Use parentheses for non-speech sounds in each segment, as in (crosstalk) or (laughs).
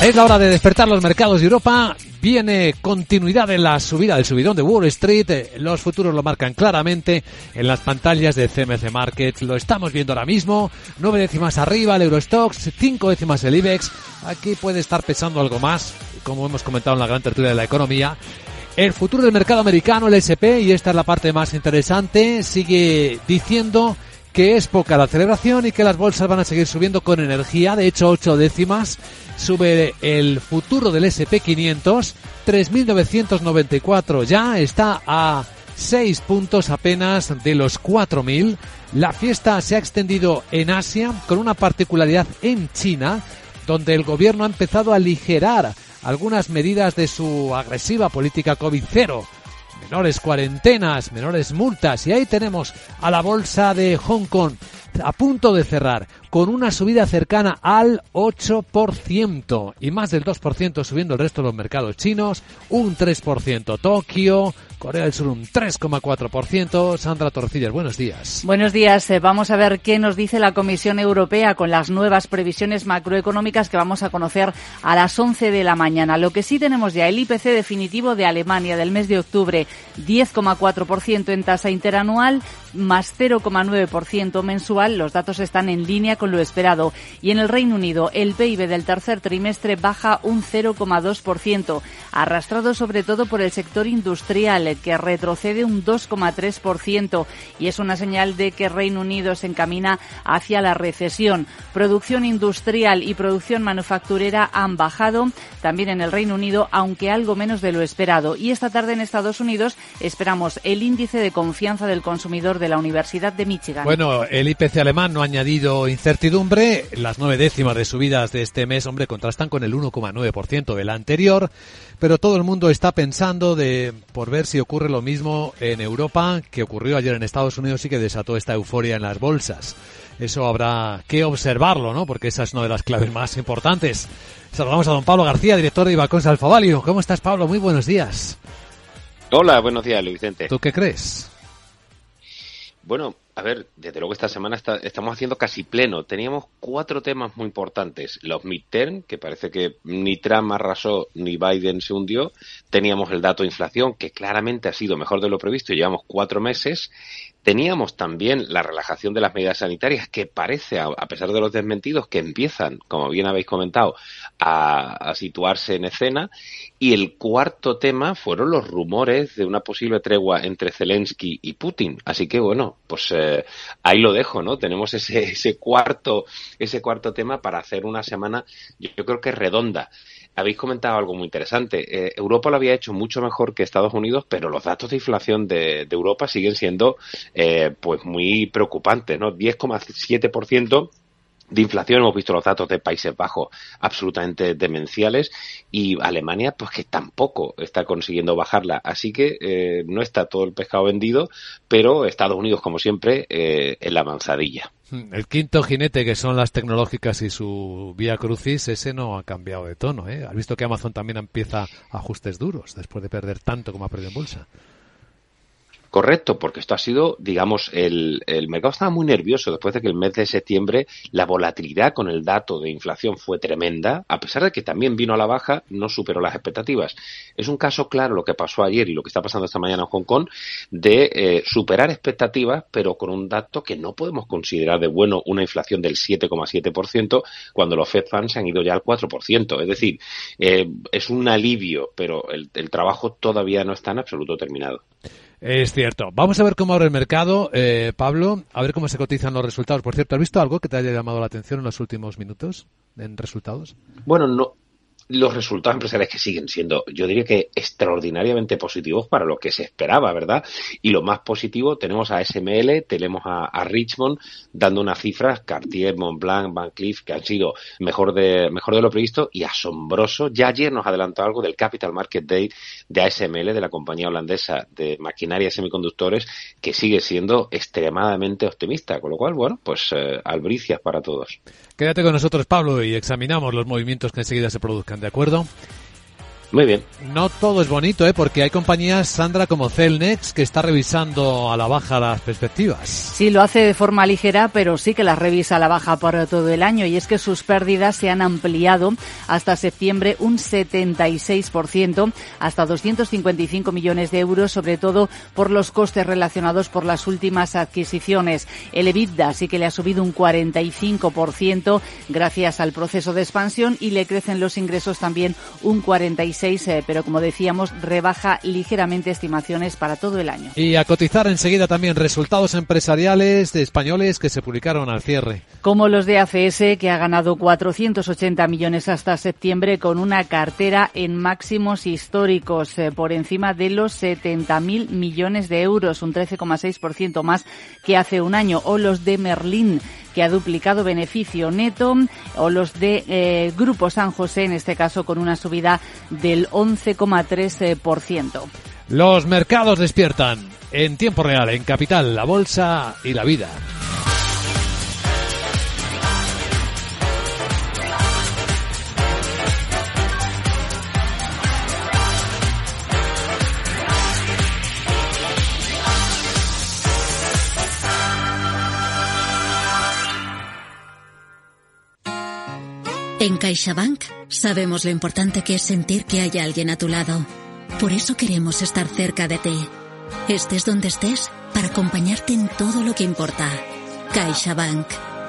Es la hora de despertar los mercados de Europa. Viene continuidad en la subida del subidón de Wall Street. Los futuros lo marcan claramente en las pantallas de CMC Markets. Lo estamos viendo ahora mismo. Nueve décimas arriba el Eurostox, cinco décimas el IBEX. Aquí puede estar pesando algo más, como hemos comentado en la gran tertulia de la economía. El futuro del mercado americano, el SP, y esta es la parte más interesante, sigue diciendo que es poca la celebración y que las bolsas van a seguir subiendo con energía. De hecho, ocho décimas sube el futuro del SP500, 3.994 ya, está a 6 puntos apenas de los 4.000. La fiesta se ha extendido en Asia con una particularidad en China, donde el gobierno ha empezado a aligerar algunas medidas de su agresiva política COVID-0 menores cuarentenas, menores multas. Y ahí tenemos a la bolsa de Hong Kong a punto de cerrar con una subida cercana al 8% y más del 2% subiendo el resto de los mercados chinos, un 3% Tokio, Corea del Sur un 3,4%. Sandra Torcillas, buenos días. Buenos días. Eh, Vamos a ver qué nos dice la Comisión Europea con las nuevas previsiones macroeconómicas que vamos a conocer a las 11 de la mañana. Lo que sí tenemos ya, el IPC definitivo de Alemania del mes de octubre, 10,4% en tasa interanual, más 0,9% mensual. Los datos están en línea con lo esperado. Y en el Reino Unido, el PIB del tercer trimestre baja un 0,2%, arrastrado sobre todo por el sector industrial, que retrocede un 2,3%. Y es una señal de que Reino Unido se encamina hacia la recesión. Producción industrial y producción manufacturera han bajado también en el Reino Unido, aunque algo menos de lo esperado. Y esta tarde en Estados Unidos esperamos el índice de confianza del consumidor de la Universidad de Michigan. Bueno, el IPC alemán no ha añadido incertidumbre. Las nueve décimas de subidas de este mes, hombre, contrastan con el 1,9% del anterior. Pero todo el mundo está pensando de por ver si ocurre lo mismo en Europa que ocurrió ayer en Estados Unidos y que desató esta euforia en las bolsas. Eso habrá que observarlo, ¿no? Porque esa es una de las claves más importantes. Saludamos a don Pablo García, director de Ibacons Alfavalio. ¿Cómo estás, Pablo? Muy buenos días. Hola, buenos días, Luis Vicente. ¿Tú qué crees? Bueno, a ver, desde luego esta semana está- estamos haciendo casi pleno. Teníamos cuatro temas muy importantes. Los midterm, que parece que ni Trump arrasó ni Biden se hundió. Teníamos el dato de inflación, que claramente ha sido mejor de lo previsto. Llevamos cuatro meses. Teníamos también la relajación de las medidas sanitarias, que parece, a pesar de los desmentidos, que empiezan, como bien habéis comentado, a, situarse en escena. Y el cuarto tema fueron los rumores de una posible tregua entre Zelensky y Putin. Así que bueno, pues eh, ahí lo dejo, ¿no? Tenemos ese, (laughs) ese cuarto, ese cuarto tema para hacer una semana, yo, creo que redonda. Habéis comentado algo muy interesante. Eh, Europa lo había hecho mucho mejor que Estados Unidos, pero los datos de inflación de Europa siguen siendo eh, pues muy preocupantes, ¿no? 10,7% de inflación, hemos visto los datos de Países Bajos absolutamente demenciales y Alemania pues que tampoco está consiguiendo bajarla. Así que eh, no está todo el pescado vendido, pero Estados Unidos como siempre eh, en la manzadilla. El quinto jinete, que son las tecnológicas y su vía crucis, ese no ha cambiado de tono. ¿eh? Has visto que Amazon también empieza ajustes duros después de perder tanto como ha perdido en bolsa. Correcto, porque esto ha sido, digamos, el, mercado estaba muy nervioso después de que el mes de septiembre la volatilidad con el dato de inflación fue tremenda, a pesar de que también vino a la baja, no superó las expectativas. Es un caso claro lo que pasó ayer y lo que está pasando esta mañana en Hong Kong de eh, superar expectativas, pero con un dato que no podemos considerar de bueno una inflación del 7,7% cuando los Fed Funds han ido ya al 4%. Es decir, eh, es un alivio, pero el trabajo todavía no está en absoluto terminado. Es cierto. Vamos a ver cómo abre el mercado, eh, Pablo, a ver cómo se cotizan los resultados. Por cierto, ¿has visto algo que te haya llamado la atención en los últimos minutos en resultados? Bueno, no, los resultados empresariales que siguen siendo, yo diría que extraordinariamente positivos para lo que se esperaba, ¿verdad? Y lo más positivo, tenemos a SML, tenemos a, Richmond dando unas cifras, Cartier, Montblanc, Van Cleef, que han sido mejor de, mejor de lo previsto y asombroso. Ya ayer nos adelantó algo del Capital Market Day de ASML, de la compañía holandesa de maquinaria y semiconductores, que sigue siendo extremadamente optimista, con lo cual, bueno, pues eh, albricias para todos. Quédate con nosotros, Pablo, y examinamos los movimientos que enseguida se produzcan, ¿de acuerdo? Muy bien. No todo es bonito, ¿eh? porque hay compañías, Sandra, como Celnex, que está revisando a la baja las perspectivas. Sí, lo hace de forma ligera, pero sí que las revisa a la baja por todo el año. Y es que sus pérdidas se han ampliado hasta septiembre un 76%, hasta 255 millones de euros, sobre todo por los costes relacionados por las últimas adquisiciones. El EBITDA sí que le ha subido un 45% gracias al proceso de expansión y le crecen los ingresos también un 46%. Eh, pero como decíamos, rebaja ligeramente estimaciones para todo el año. Y a cotizar enseguida también resultados empresariales de españoles que se publicaron al cierre. Como los de ACS, que ha ganado 480 millones hasta septiembre con una cartera en máximos históricos, eh, por encima de los 70.000 millones de euros, un 13,6% más que hace un año. O los de Merlín, que ha duplicado beneficio neto, o los de eh, Grupo San José, en este caso con una subida del 11,3%. Los mercados despiertan en tiempo real, en Capital, la Bolsa y la Vida. En CaixaBank sabemos lo importante que es sentir que hay alguien a tu lado. Por eso queremos estar cerca de ti. Estés donde estés para acompañarte en todo lo que importa. CaixaBank.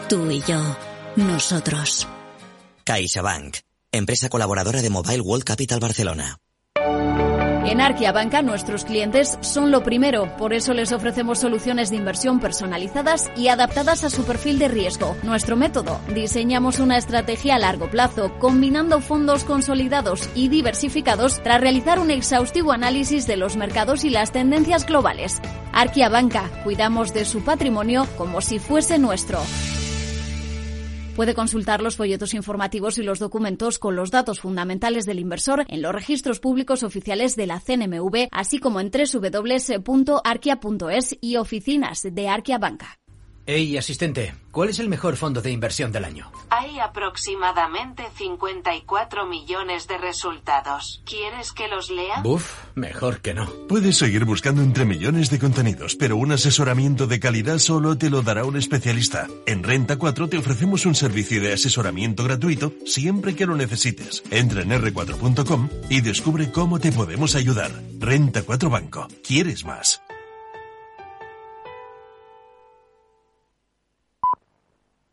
Tú y yo. Nosotros. CaixaBank. Empresa colaboradora de Mobile World Capital Barcelona. En Arquia Banca nuestros clientes son lo primero, por eso les ofrecemos soluciones de inversión personalizadas y adaptadas a su perfil de riesgo. Nuestro método, diseñamos una estrategia a largo plazo, combinando fondos consolidados y diversificados tras realizar un exhaustivo análisis de los mercados y las tendencias globales. Arquia Banca, cuidamos de su patrimonio como si fuese nuestro. Puede consultar los folletos informativos y los documentos con los datos fundamentales del inversor en los registros públicos oficiales de la CNMV, así como en www.arquia.es y oficinas de Arquia Banca. Hey, asistente, ¿cuál es el mejor fondo de inversión del año? Hay aproximadamente 54 millones de resultados. ¿Quieres que los lea? Buf, mejor que no. Puedes seguir buscando entre millones de contenidos, pero un asesoramiento de calidad solo te lo dará un especialista. En Renta 4 te ofrecemos un servicio de asesoramiento gratuito siempre que lo necesites. Entra en r4.com y descubre cómo te podemos ayudar. Renta 4 Banco. ¿Quieres más?